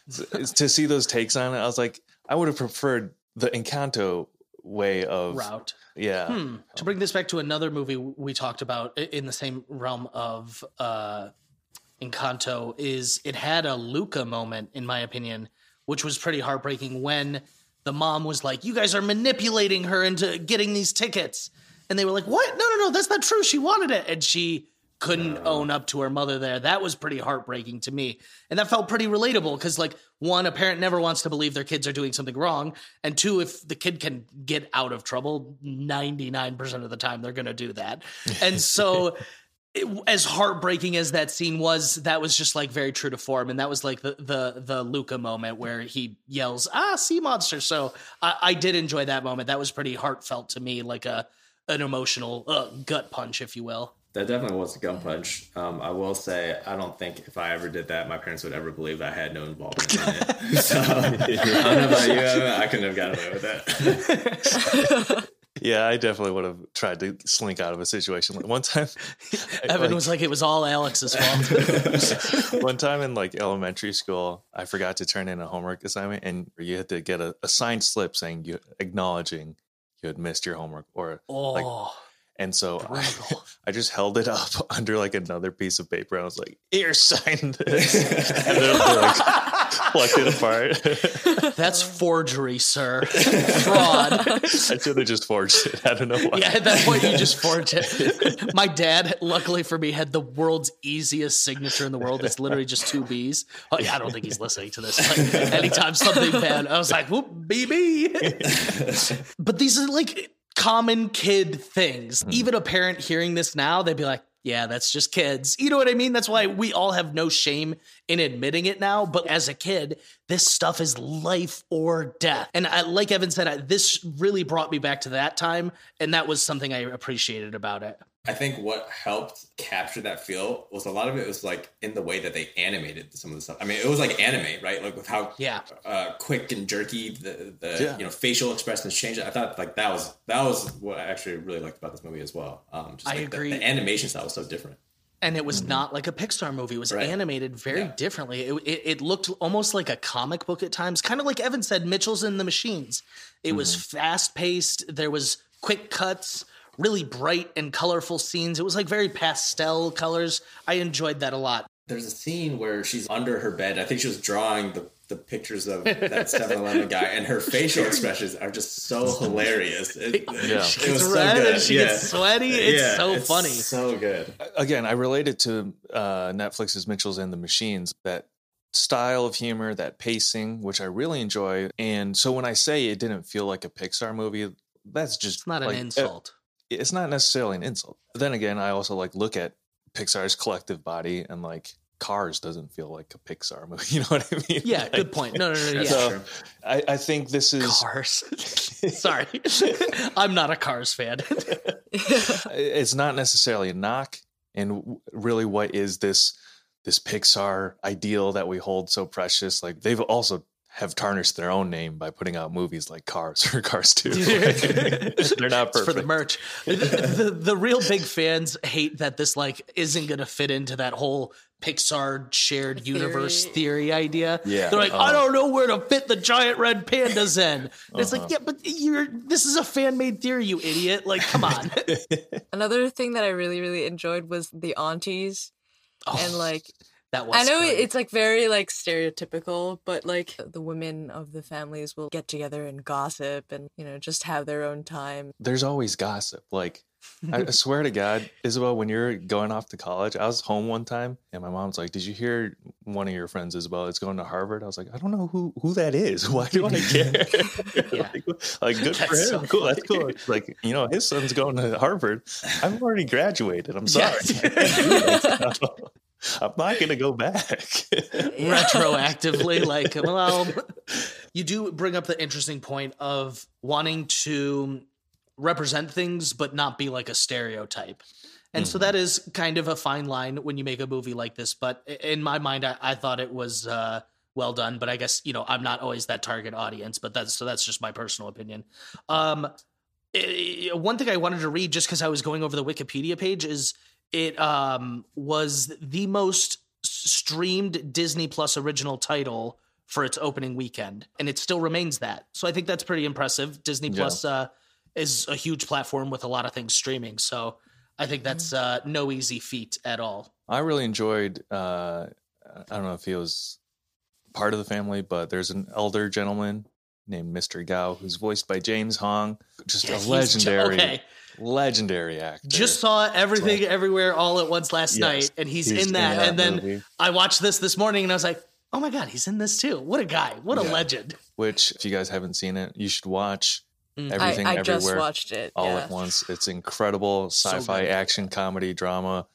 [LAUGHS] to see those takes on it. I was like, I would have preferred the Encanto way of Route. yeah. Hmm. To bring this back to another movie we talked about in the same realm of uh, Encanto, is it had a Luca moment, in my opinion, which was pretty heartbreaking when the mom was like, You guys are manipulating her into getting these tickets. And they were like, What? No, no, no, that's not true. She wanted it. And she couldn't own up to her mother there. That was pretty heartbreaking to me. And that felt pretty relatable because, like, one, a parent never wants to believe their kids are doing something wrong. And two, if the kid can get out of trouble, 99% of the time they're going to do that. And so. [LAUGHS] It, as heartbreaking as that scene was, that was just like very true to form, and that was like the the the Luca moment where he yells "Ah, sea monster!" So I, I did enjoy that moment. That was pretty heartfelt to me, like a an emotional uh, gut punch, if you will. That definitely was a gun punch. Um, I will say, I don't think if I ever did that, my parents would ever believe I had no involvement in it. [LAUGHS] so [LAUGHS] I don't know about you, Evan, I couldn't have gotten away with that. Yeah, I definitely would have tried to slink out of a situation. Like one time, [LAUGHS] Evan like- was like, "It was all Alex's fault." one time in like elementary school, I forgot to turn in a homework assignment, and you had to get a, a signed slip saying you acknowledging you had missed your homework, or oh, and so I. [LAUGHS] I just held it up [LAUGHS] under like another piece of paper, and I was like, "Here, sign [LAUGHS] this," and then like plucked it apart. that's forgery, sir. Fraud. I should have just forged it. I don't know why. Yeah, at that point you just forged it. My dad, luckily for me, had the world's easiest signature in the world. It's literally just two B's. Oh, yeah, I don't think he's listening to this. But anytime something bad, I was like, whoop, BB. but these are like common kid things. Hmm. Even a parent hearing this now, they'd be like, yeah, that's just kids. You know what I mean? That's why we all have no shame in admitting it now. But as a kid, this stuff is life or death. And I, like Evan said, I, this really brought me back to that time. And that was something I appreciated about it. I think what helped capture that feel was a lot of it was like in the way that they animated some of the stuff. I mean, it was like anime, right? Like with how Yeah. uh, quick and jerky the, the Yeah. you know facial expressions changed. I thought like that was that was what I actually really liked about this movie as well. Um, just I like the- agree. The, animation style was so different. and it was not like a Pixar movie. It was Right. animated very Yeah. differently. It, it, it looked almost like a comic book at times, kind of like Evan said, Mitchells in the Machines. It was fast paced. There was quick cuts, really bright and colorful scenes. It was like very pastel colors. I enjoyed that a lot. There's a scene where she's under her bed. I think she was drawing the, the pictures of that [LAUGHS] 7-Eleven guy, and her facial [LAUGHS] expressions are just so hilarious. [LAUGHS] It, Yeah. She it gets was so good. and she yeah. gets sweaty. It's Yeah, so it's funny. So good. again, I related to uh, Netflix's Mitchells and the Machines. That style of humor, that pacing, which I really enjoy. And so when I say it didn't feel like a Pixar movie, that's just It's not an like, uh, insult. It's not necessarily an insult. Then again, I also like look at Pixar's collective body and like Cars doesn't feel like a Pixar movie. [LAUGHS] You know what I mean? Yeah, Like, good point. No, no, no. [LAUGHS] Yeah. So-. I, I think this is Cars. [LAUGHS] Sorry. I'm not a Cars fan. it's not necessarily a knock and really what is this this pixar ideal that we hold so precious like they've also have tarnished their own name by putting out movies like cars or [LAUGHS] cars 2 they're not It's perfect for the merch. the, the, the real big fans hate that this like isn't going to fit into that whole Pixar shared universe Theory. theory idea. Yeah, They're like, I uh-huh. don't know where to fit the giant red pandas in. It's Uh-huh. like, yeah, but you're this is a fan made theory, you idiot. Like, come on. [LAUGHS] Another thing that I really, really enjoyed was the aunties. and like that was I know great. it's like very like stereotypical, but like the women of the families will get together and gossip and you know just have their own time. there's always gossip like I [LAUGHS] swear to God, Isabel, when you're going off to college, I was home one time and my mom's like, Did you hear one of your friends, Isabel, is going to Harvard? I was like, I don't know who who that is. [LAUGHS] Why do I care? [LAUGHS] Yeah. like, like, good for him. so cool. That's cool. Like, you know, his son's going to Harvard. I've already graduated. I'm sorry. Yes. I'm not going to go back. [LAUGHS] retroactively like well you do bring up the interesting point of wanting to represent things but not be like a stereotype. And so that is kind of a fine line when you make a movie like this but in my mind i, I thought it was uh, well done but i guess you know i'm not always that target audience but that's so that's just my personal opinion. Um eh, one thing i wanted to read just because i was going over the wikipedia page is it um was the most streamed Disney Plus original title for its opening weekend, and it still remains that. So I think that's pretty impressive. Disney Yeah. Plus uh, is a huge platform with a lot of things streaming, so I think that's uh, no easy feat at all. I really enjoyed. Uh, I don't know if he was part of the family, but there's an elder gentleman named Mr. Gao who's voiced by James Hong, just He's a legendary, okay, legendary actor. just saw everything everywhere all at once last Yes. night, and he's, He's in that. and then movie, I watched this this morning, and I was like, "Oh my god, he's in this too! What a guy! What a Yeah. legend!" which if you guys haven't seen it, you should watch. Mm. Everything I, I everywhere, just watched it. all yeah. at once. It's incredible sci-fi good. action comedy drama.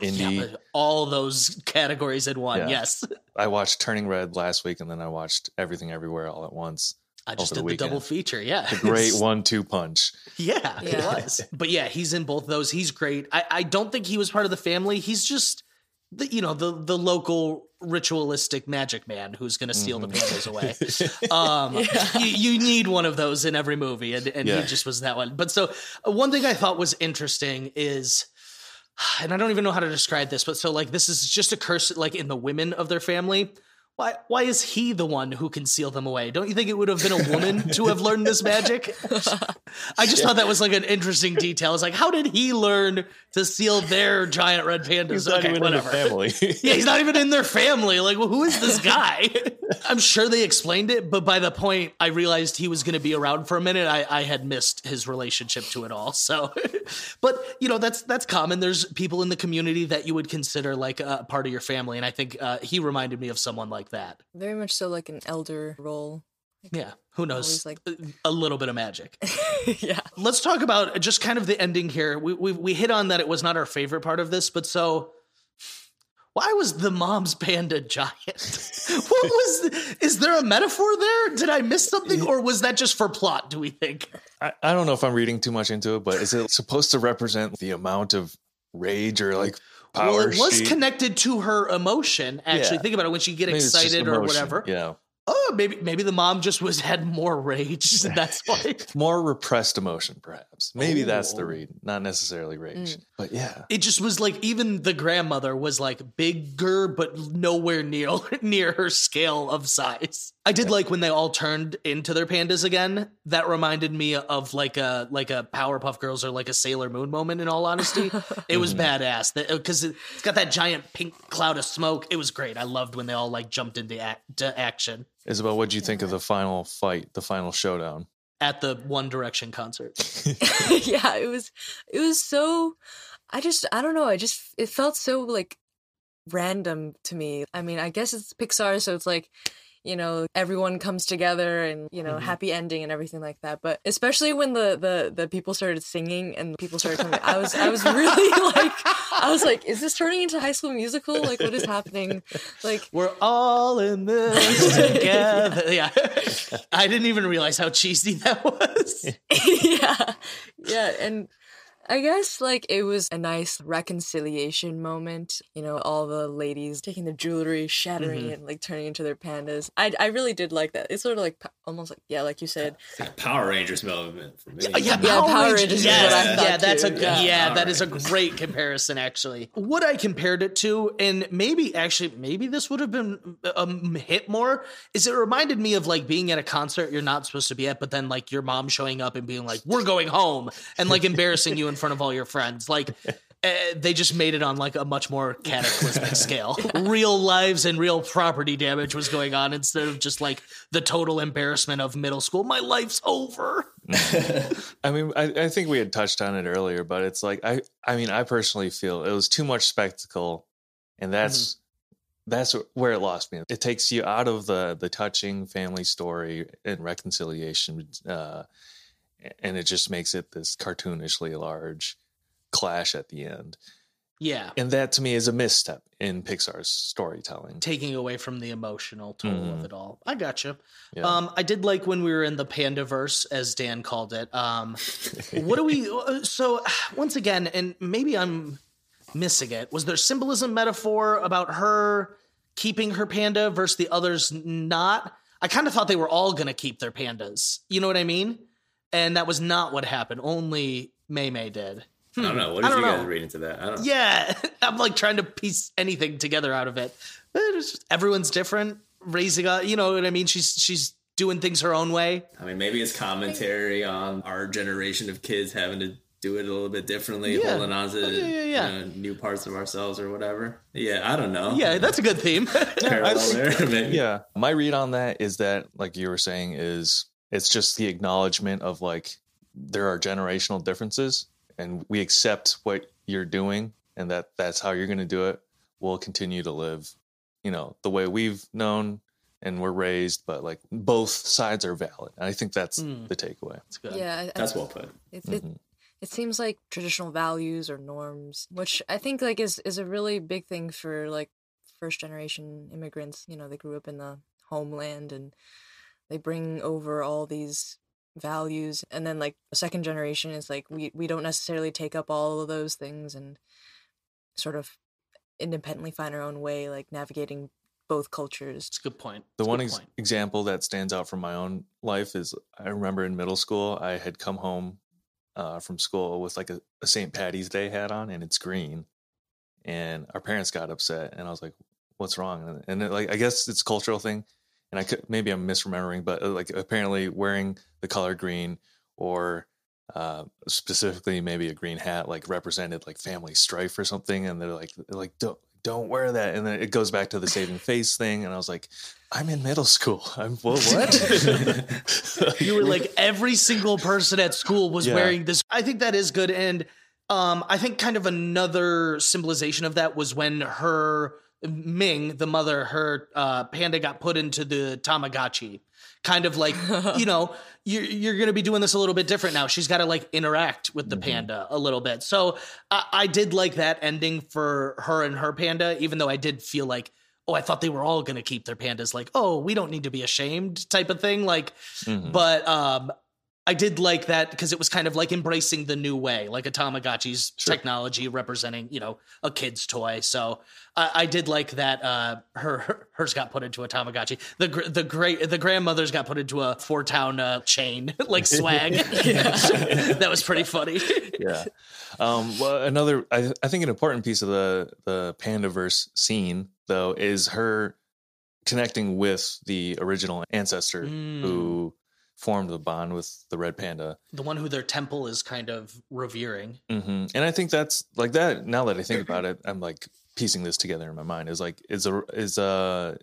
indie. Yeah, all those categories in one. Yeah. Yes, [LAUGHS] I watched Turning Red last week, and then I watched Everything Everywhere all at once. I just Over the did the, double feature. Yeah, The great one-two punch. Yeah, it was. But yeah, he's in both those. He's great. I, I don't think he was part of the family. He's just the you know the the local ritualistic magic man who's going to steal the pandas away. [LAUGHS] Um, Yeah. you, you need one of those in every movie, and, and Yeah. he just was that one. But so uh, one thing I thought was interesting is. [SIGHS] And I don't even know how to describe this, but so like this is just a curse like in the women of their family. Why why is he the one who can seal them away? Don't you think it would have been a woman [LAUGHS] to have learned this magic? I just thought that was like an interesting detail. It's like, how did he learn to seal their giant red pandas? He's not okay, even in the whatever. family. [LAUGHS] Yeah, he's not even in their family. Like, well, who is this guy? [LAUGHS] I'm sure they explained it, but by the point I realized he was going to be around for a minute, I, I had missed his relationship to it all. So, but you know, that's that's common. There's people in the community that you would consider like a part of your family, and I think uh, he reminded me of someone like that. Very much so like an elder role. Yeah, who knows? Like- uh, a little bit of magic. [LAUGHS] yeah. let's talk about just kind of the ending here. We, we we hit on that it was not our favorite part of this, but so why was the mom's panda giant? [LAUGHS] what was? Is there a metaphor there? Did I miss something, or was that just for plot? Do we think? I, I don't know if I'm reading too much into it, but is it supposed to represent the amount of rage or like power? well, it was she- connected to her emotion. Actually, Yeah. think about it when she get excited or whatever. Yeah. Oh, maybe maybe the mom just was had more rage. and [LAUGHS] That's [LAUGHS] why. More repressed emotion, perhaps. Maybe that's the Oh. read, not necessarily mm. rage. But yeah, It just was like even the grandmother was like bigger, but nowhere near [LAUGHS] near her scale of size. I did like when they all turned into their pandas again. That reminded me of like a like a Powerpuff Girls or like a Sailor Moon moment. In all honesty, it was mm-hmm. badass because uh, it's got that giant pink cloud of smoke. It was great. I loved when they all like jumped into, act, to action Isabel, what do you think of the final fight, the final showdown? at the One Direction concert. [LAUGHS] [LAUGHS] yeah, it was it was so I just I don't know, I just it felt so like random to me. I mean, I guess it's Pixar so it's like you know everyone comes together and you know Mhm. happy ending and everything like that but especially when the the the people started singing and people started coming i was i was really [LAUGHS] like i was like is this turning into high school musical like what is happening like [LAUGHS] We're all in this [LAUGHS] together. Yeah. I didn't even realize how cheesy that was. yeah yeah and i guess like it was a nice reconciliation moment you know all the ladies taking their jewelry shattering Mhm. it like turning into their pandas i i really did like that it's sort of like almost like yeah like you said It's like a Power Rangers moment for me. Yeah, Yeah, Power, Power Rangers. Rangers is yes. what I thought yeah, that's a too. good, Yeah. yeah, Power that is a great comparison actually. What I compared it to, and maybe actually maybe this would have been a hit more, is it reminded me of like being at a concert you're not supposed to be at, but then like your mom showing up and being like, "We're going home," and like embarrassing you in front of all your friends, like. Uh, [LAUGHS] they just made it on like a much more cataclysmic [LAUGHS] scale. Real lives and real property damage was going on instead of just like the total embarrassment of middle school. My life's over. [LAUGHS] I mean, I, I think we had touched on it earlier, but it's like I, I mean, I personally feel it was too much spectacle, and that's that's where it lost me. It takes you out of the the touching family story and reconciliation, uh, and it just makes it this cartoonishly large clash at the end, Yeah. and that to me is a misstep in Pixar's storytelling. taking away from the emotional toll of Mhm. it all. I gotcha. Yeah. Um, I did like when we were in the Pandaverse, as Dan called it. Um, what do we? [LAUGHS] uh, So once again, and maybe I'm missing it. Was there symbolism metaphor about her keeping her panda versus the others not? I kind of thought they were all going to keep their pandas. You know what I mean? And that was not what happened. Only Mei Mei did. I don't hmm. know. What I did don't guys know. read into that? I don't know. Yeah, [LAUGHS] I'm like trying to piece anything together out of it. But it's just, everyone's different. Raising up, you know what I mean? She's she's doing things her own way. I mean, maybe it's commentary on our generation of kids having to do it a little bit differently, Yeah. holding on to Oh, yeah, yeah, yeah. you know, new parts of ourselves or whatever. Yeah, I don't know. Yeah, that's a good theme. [LAUGHS] parallel [LAUGHS] there. Maybe. Yeah. My read on that is that, like you were saying, is it's just the acknowledgement of like there are generational differences and we accept what you're doing and that that's how you're going to do it. We'll continue to live, you know, the way we've known and we're raised, but like both sides are valid. I think that's Mm. the takeaway. That's good. yeah I- I That's well put. it, it, Mhm. it seems like traditional values or norms which i think like is is a really big thing for like first generation immigrants you know they grew up in the homeland and they bring over all these values and then like the second generation is like we we don't necessarily take up all of those things and sort of independently find our own way like navigating both cultures It's a good point. The It's one ex- point. example that stands out from my own life is I remember in middle school, I had come home uh, from school with like a, a St. Patty's Day hat on and it's green. And our parents got upset and I was like, what's wrong? And, and it, like, I guess it's a cultural thing. And I could, maybe I'm misremembering, but uh, like apparently wearing the color green or uh, specifically maybe a green hat like represented like family strife or something. And they're like, they're like, don't, don't wear that. And then it goes back to the saving [LAUGHS] face thing. And I was like, I'm in middle school. [LAUGHS] I'm what? what? [LAUGHS] You were like every single person at school was Yeah. wearing this. I think that is good, and um, I think kind of another symbolization of that was when her Ming, the mother, her uh, panda got put into the Tamagotchi. Kind of like you [LAUGHS] know you're you're gonna be doing this a little bit different now. She's got to like interact with the Mhm. panda a little bit. So I, I did like that ending for her and her panda, even though I did feel like. Oh, I thought they were all gonna keep their pandas. Like, oh, we don't need to be ashamed, type of thing. Like, Mhm. but um I did like that because it was kind of like embracing the new way, like a Tamagotchi's Sure. technology representing, you know, a kid's toy. So I, I did like that. Uh, her, her hers got put into a Tamagotchi. The the great the grandmother's got put into a Four Town uh, chain [LAUGHS] like [LAUGHS] swag. [LAUGHS] that was pretty funny. yeah. Um, well, another, I, I think an important piece of the the Pandaverse scene though is her connecting with the original ancestor Mm. who formed the bond with the red panda. the one who their temple is kind of revering. hmm And I think that's like that. Now that I think about it, I'm like piecing this together in my mind. Is like is a is a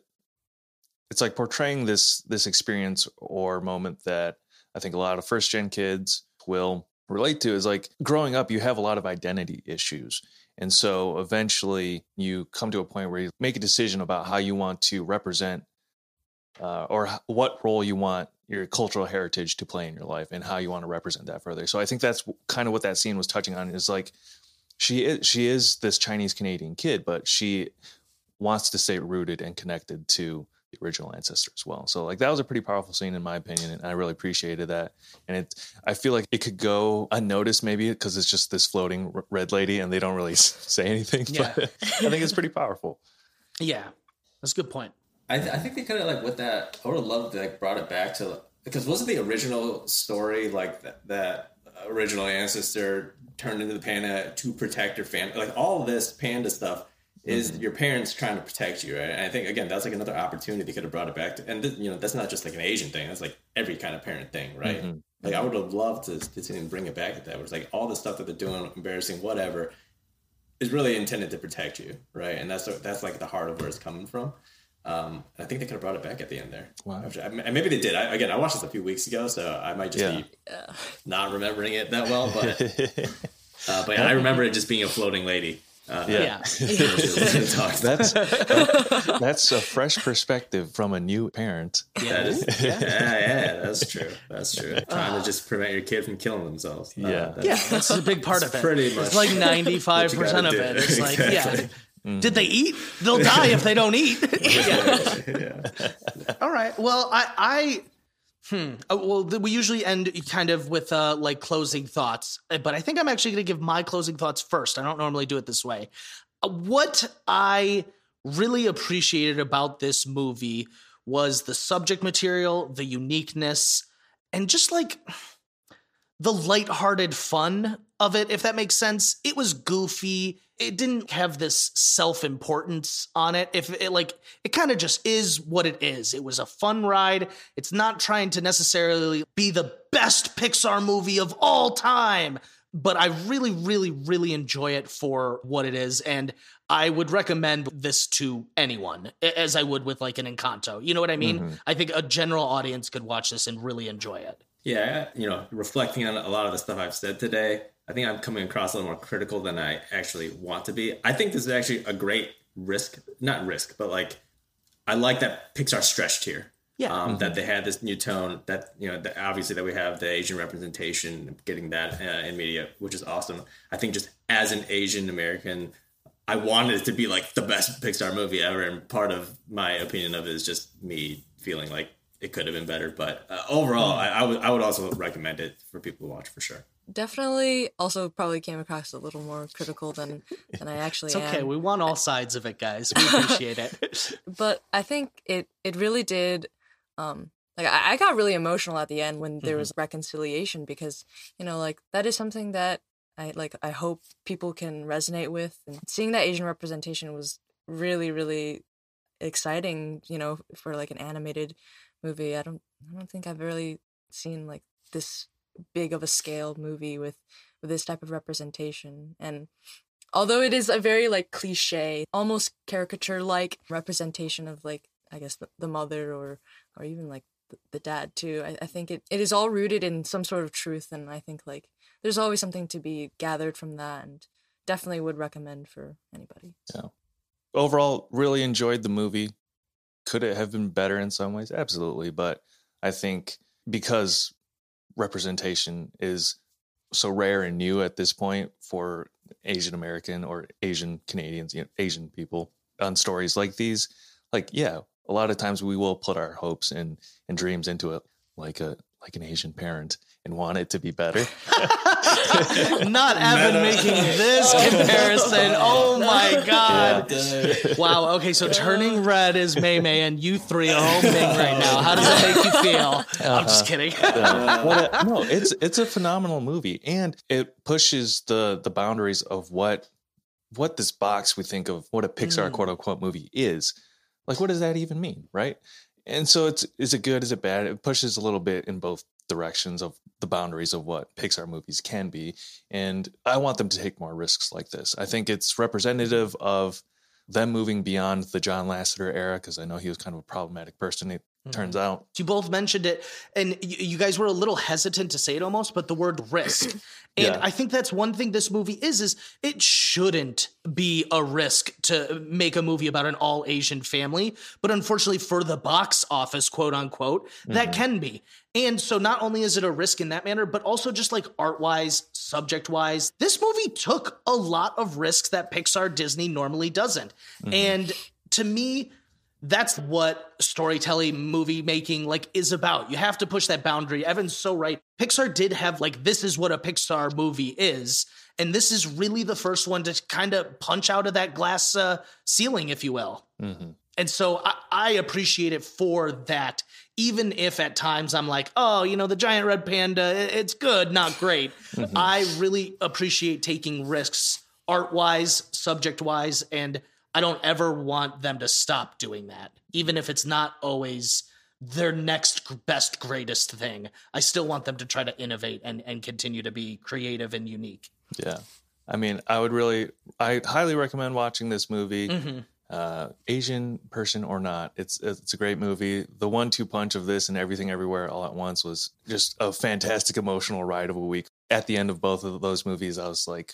it's like portraying this this experience or moment that I think a lot of first gen kids will relate to. Is like growing up, you have a lot of identity issues. And so eventually you come to a point where you make a decision about how you want to represent uh, or what role you want your cultural heritage to play in your life and how you want to represent that further. So I think that's kind of what that scene was touching on is like she is she is this Chinese Canadian kid, but she wants to stay rooted and connected to the original ancestor as well. So like that was a pretty powerful scene in my opinion, and I really appreciated that. And it I feel like it could go unnoticed maybe because it's just this floating red lady and they don't really [LAUGHS] say anything. Yeah. But [LAUGHS] I think it's pretty powerful. [LAUGHS] Yeah, that's a good point. I, th- I think they kind of like with that. I would have loved to like brought it back to because wasn't the original story like that, that original ancestor turned into the panda to protect your family? Like all of this panda stuff is your parents trying to protect you, right? And I think again that's like another opportunity they could have brought it back to. And th- you know that's not just like an Asian thing. That's like every kind of parent thing, right? Mhm. Like I would have loved to, to see them bring it back at that. Where it's like all the stuff that they're doing, embarrassing, whatever, is really intended to protect you, right? And that's that's like the heart of where it's coming from. Um, I think they could have brought it back at the end there. Wow. Which- And maybe they did. I, again, I watched this a few weeks ago, so I might just Yeah. be not remembering it that well. But [LAUGHS] uh, but I remember it just being a floating lady. Uh, Yeah. Yeah. [LAUGHS] That's [LAUGHS] that's a fresh perspective from a new parent. That is, yeah, yeah, that's true. That's true. Trying to just prevent your kid from killing themselves. Uh, Yeah. that's- Yeah, that's a big part of it. pretty much It's like ninety five percent of what you it. gotta It's do. like, Exactly. Yeah. Did they eat? They'll [LAUGHS] die if they don't eat. yeah. yeah. [LAUGHS] All right. Well, I, I, hmm. Uh, well, th- we usually end kind of with uh, like closing thoughts, Uh, but I think I'm actually going to give my closing thoughts first. I don't normally do it this way. Uh, what I really appreciated about this movie was the subject material, the uniqueness, and just like the lighthearted fun of it, if that makes sense. It was goofy. It didn't have this self-importance on it. If it like it kind of just is what it is. It was a fun ride. It's not trying to necessarily be the best Pixar movie of all time, but I really really really enjoy it for what it is and I would recommend this to anyone as I would with like an Encanto. You know what I mean? Mm-hmm. I think a general audience could watch this and really enjoy it. Yeah, you know, reflecting on a lot of the stuff I've said today, I think I'm coming across a little more critical than I actually want to be. I think this is actually a great risk, not risk, but like I like that Pixar stretched here. Yeah. Um, That they had this new tone. That you know, that obviously that we have the Asian representation, getting that uh, in media, which is awesome. I think just as an Asian American, I wanted it to be like the best Pixar movie ever, and part of my opinion of it is just me feeling like it could have been better. But uh, overall, I, I would I would also recommend it for people to watch for sure. Definitely also probably came across a little more critical than than I actually It's okay. am. We want all sides of it, guys. We appreciate it. [LAUGHS] but I think it it really did um like I, I got really emotional at the end when there was reconciliation because you know like that is something that I like I hope people can resonate with and seeing that Asian representation was really really exciting you know for like an animated movie I don't I don't think I've really seen like this big of a scale movie with with this type of representation. And although it is a very like cliche almost caricature like representation of like i guess the, the mother or or even like the, the dad too I, I think it, it is all rooted in some sort of truth. And i think like there's always something to be gathered from that and definitely would recommend for anybody. So overall really enjoyed the movie could it have been better in some ways? Absolutely but i think because representation is so rare and new at this point for asian american or asian canadians you know, asian people on stories like these like yeah a lot of times we will put our hopes and and dreams into it like a like an Asian parent and want it to be better. [LAUGHS] Not Evan making this comparison. [LAUGHS] Oh my god. Wow. Okay, so turning red is Mei Mei, and you three are hoping right now. How does that make you feel? I'm just kidding. Yeah. [LAUGHS] What a- no, it's it's a phenomenal movie, and it pushes the the boundaries of what what this box we think of what a Pixar Mm. quote unquote movie is. Like, what does that even mean, right? And so it's is it good? Is it bad? It pushes a little bit in both directions of the boundaries of what Pixar movies can be, and I want them to take more risks like this. I think it's representative of them moving beyond the John Lasseter era because I know he was kind of a problematic person. Turns mm-hmm. out. You both mentioned it, and you guys were a little hesitant to say it almost, but the word risk. [CLEARS THROAT] And Yeah. I think that's one thing this movie is, is it shouldn't be a risk to make a movie about an all Asian family. But unfortunately for the box office, quote unquote, that mm-hmm. can be. And so not only is it a risk in that manner, but also just like art wise, subject wise, this movie took a lot of risks that Pixar Disney normally doesn't. Mm-hmm. And to me, that's what storytelling movie making like is about. You have to push that boundary. Evan's so right. Pixar did have like this is what a pixar movie is and this is really the first one to kind of punch out of that glass uh, ceiling if you will. Mhm. and so I, I appreciate it for that even if at times i'm like oh you know the giant red panda it's good not great. I really appreciate taking risks art wise subject wise and i don't ever want them to stop doing that even if it's not always their next best greatest thing i still want them to try to innovate and, and continue to be creative and unique Yeah. I mean, I would really, I highly recommend watching this movie. Mm-hmm. Uh, Asian person or not, it's it's a great movie. The one-two punch of this and everything everywhere all at once was just a fantastic emotional ride of a week. At the end of both of those movies, I was like,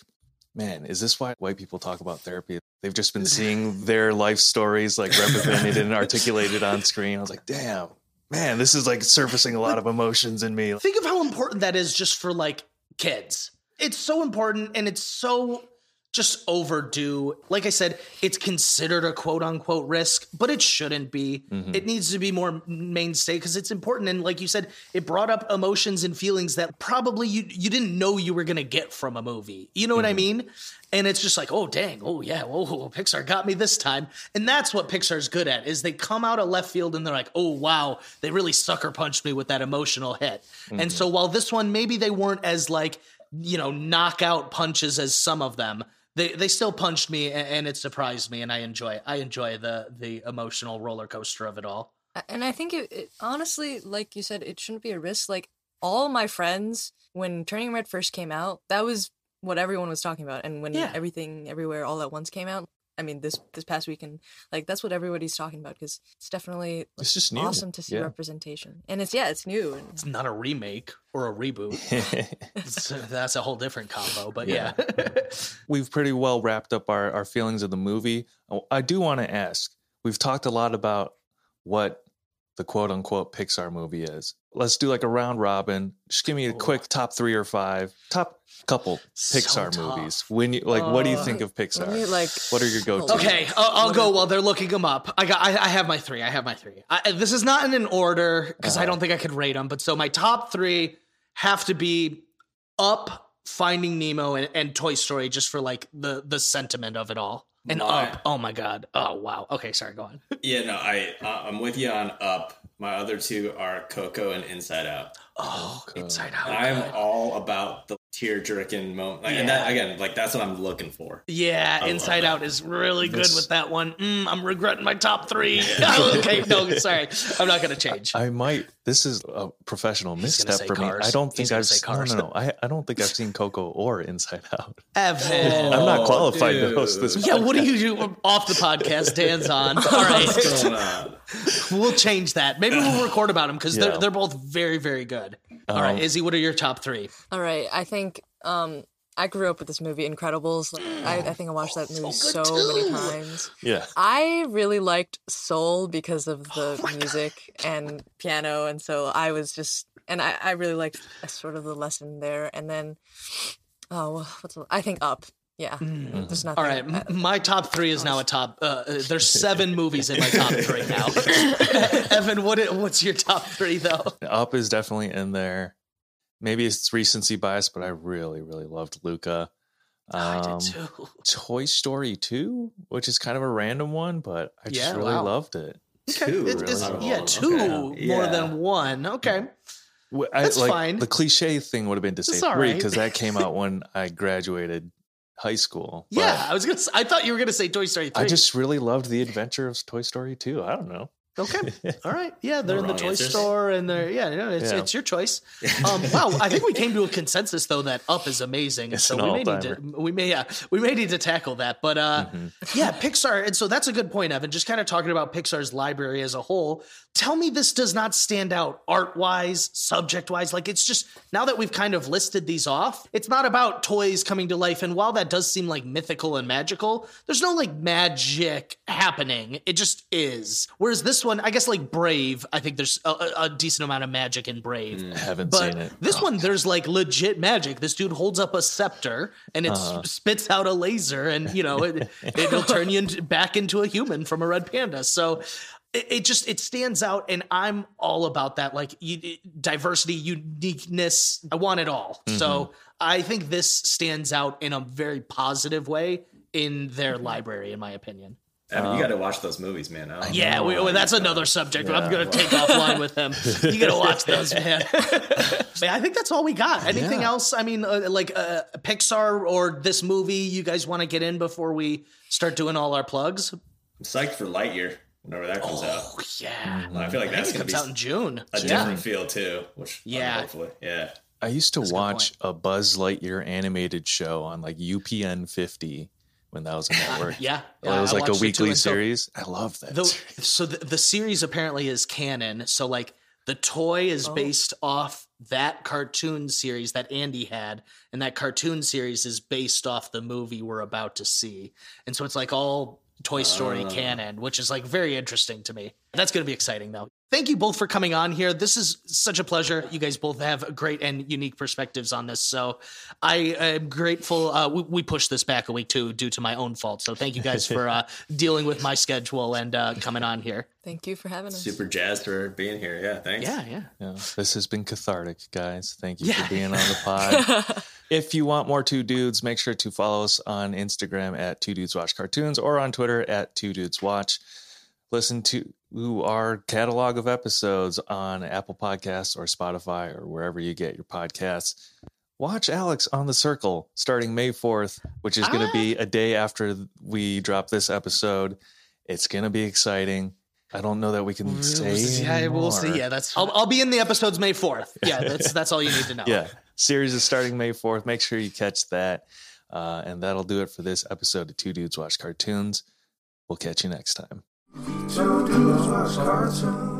man, is this why white people talk about therapy? They've just been [LAUGHS] seeing their life stories like represented and articulated on screen. I was like, damn, man, this is like surfacing a lot of emotions in me. think of how important that is just for like kids. It's so important and it's so just overdue. Like I said, it's considered a quote unquote risk, but it shouldn't be. Mm-hmm. It needs to be more mainstay because it's important. And like you said, it brought up emotions and feelings that probably you you didn't know you were gonna get from a movie. You know what I mm-hmm. mean? And it's just like, oh dang, oh yeah, oh, oh, Pixar got me this time. And that's what Pixar's good at is they come out of left field and they're like, oh wow, they really sucker punched me with that emotional hit. And mm-hmm. so while this one maybe they weren't as like you know knockout punches as some of them, they they still punched me a- and it surprised me and I enjoy I enjoy the the emotional roller coaster of it all. And I think it, it honestly, like you said, it shouldn't be a risk. Like all my friends, when Turning Red first came out, that was what everyone was talking about. And when Yeah. everything, everywhere, all at once came out, I mean, this this past weekend, like that's what everybody's talking about because it's definitely like, It's just new. awesome to see Yeah. representation. And it's yeah, it's new. And It's not a remake or a reboot. [LAUGHS] It's- uh, that's a whole different combo, but yeah. [LAUGHS] we've pretty well wrapped up our, our feelings of the movie. Oh, I do want to ask we've talked a lot about what the quote unquote Pixar movie is. Let's do like a round robin. Just give me a quick top three or five, top couple Pixar tough. movies. When you like, what do you Uh, think of Pixar? me, like, what are your go to? Okay, I'll, I'll go while they're looking them up. I got, I, I have my three. I have my three. I, this is not in an order because I don't think I could rate them. But so my top three have to be Up, Finding Nemo, and, and Toy Story, just for like the the sentiment of it all. And My- Up, oh my god, oh wow. Okay, sorry, go on. [LAUGHS] Yeah, no, I uh, I'm with you on Up. My other two are Coco and Inside Out. Oh, Inside Out. I'm good. all about the tear jerking moment, like, and that again, like that's what I'm looking for. Yeah, love Inside. Out is really good This- with that one. Mm, I'm regretting my top three. [LAUGHS] [LAUGHS] okay, no, sorry, I'm not gonna change. I might. This is a professional He's misstep say for me. I don't think gonna I've say no, Cars. no, no. I, I don't think I've seen Coco or Inside Out. [LAUGHS] Evan. I'm not Oh, qualified to dude. host this. Yeah, what do you do off the podcast? Dan's on. [LAUGHS] All right, What's going on? we'll change that. Maybe we'll [LAUGHS] record about them because Yeah. they're they're both very very good. All right, Um, Izzy, what are your top three? all right, I think um I grew up with this movie, Incredibles. Like, I, I think I watched that movie so, many times. Yeah. I really liked Soul because of Oh the music and piano, and so I was just, and I, I really liked uh, sort of the lesson there. And then, oh, what's the- I think Up. Yeah, Mm. there's nothing. All right, m- my top three is now a top. Uh, uh, there's seven [LAUGHS] movies in my top three now. [LAUGHS] [LAUGHS] Evan, what what's your top three though? Up is definitely in there. Maybe it's recency bias, but I really, really loved Luca. I Um, did too. [LAUGHS] Toy Story 2, which is kind of a random one, but I just Yeah, really wow. loved it. Two, It- it's- really? yeah, two Okay. more Yeah. than one. Okay. Wh- I, That's like, fine. The cliche thing would have been to say It's all three right. because that came out [LAUGHS] when I graduated high school. but Yeah, I was gonna. I thought you were gonna say Toy Story three. I just really loved the adventure of Toy Story 2. I don't know. Okay. [LAUGHS] All right. Yeah, they're in the toy answers. store and they're yeah, no, it's Yeah. it's your choice. [LAUGHS] Um, wow, I think we came to a consensus though that Up is amazing, It's so an we may need to we may yeah we may need to tackle that. But uh, Mm-hmm. yeah, Pixar, and so that's a good point, Evan. Just kind of talking about Pixar's library as a whole. Tell me this does not stand out art wise, subject wise. Like it's just now that we've kind of listed these off, it's not about toys coming to life. And while that does seem like mythical and magical, there's no like magic happening. It just is. Whereas this one, I guess like Brave, I think there's a, a- decent amount of magic in Brave. I haven't But seen it. this Oh, one, there's like legit magic. This dude holds up a scepter and it Uh-huh. spits out a laser, and you know it, [LAUGHS] it'll turn you into, back into a human from a red panda. So it, it just it stands out, and I'm all about that. Like diversity, uniqueness. I want it all. Mm-hmm. So I think this stands out in a very positive way in their Mm-hmm. in my opinion. Evan, you got to watch those movies, man. Yeah, we, well, that's another subject. I'm going to take offline with him. You got to watch those, [LAUGHS] man. Man, I think that's all we got. Anything Yeah. else? I mean, uh, like uh, Pixar or this movie you guys want to get in before we start doing all our plugs? I'm psyched for Lightyear whenever that comes out. Oh, yeah. I feel like I that's gonna comes be out in June. a Yeah. different feel too. Which Yeah. hopefully, yeah. I used to a good watch a Buzz Lightyear animated show on like UPN 50 when that was a [LAUGHS] network. Yeah. it was I like a watched it too, weekly and so- series. I love that. The, [LAUGHS] so the, the series apparently is canon. So like the toy is Oh. based off that cartoon series that Andy had, and that cartoon series is based off the movie we're about to see. And so it's like all Toy Story Ah. canon, which is like very interesting to me. That's going to be exciting though. Thank you both for coming on here. This is such a pleasure. You guys both have great and unique perspectives on this. So I am grateful. Uh, we, we pushed this back a week too due to my own fault. So thank you guys for uh, [LAUGHS] dealing with my schedule and uh, coming on here. Thank you for having us. Super jazzed for being here. Yeah, thanks. Yeah, yeah. Yeah, this has been cathartic, guys. Thank you Yeah. for being on the [LAUGHS] pod. if you want more Two Dudes, make sure to follow us on Instagram at Two Dudes Watch Cartoons or on Twitter at Two Dudes Watch. Listen to our catalog of episodes on Apple Podcasts or Spotify or wherever you get your podcasts. Watch Alex on the Circle starting May 4th, which is going to be a day after we drop this episode. It's going to be exciting. I don't know that we can say. yeah, we'll see. Yeah, that's. I'll, I'll be in the episodes May fourth. [LAUGHS] Yeah, that's that's all you need to know. yeah series is starting may 4th make sure you catch that uh, and that'll do it for this episode of two dudes watch cartoons we'll catch you next time Two dudes watch cartoons.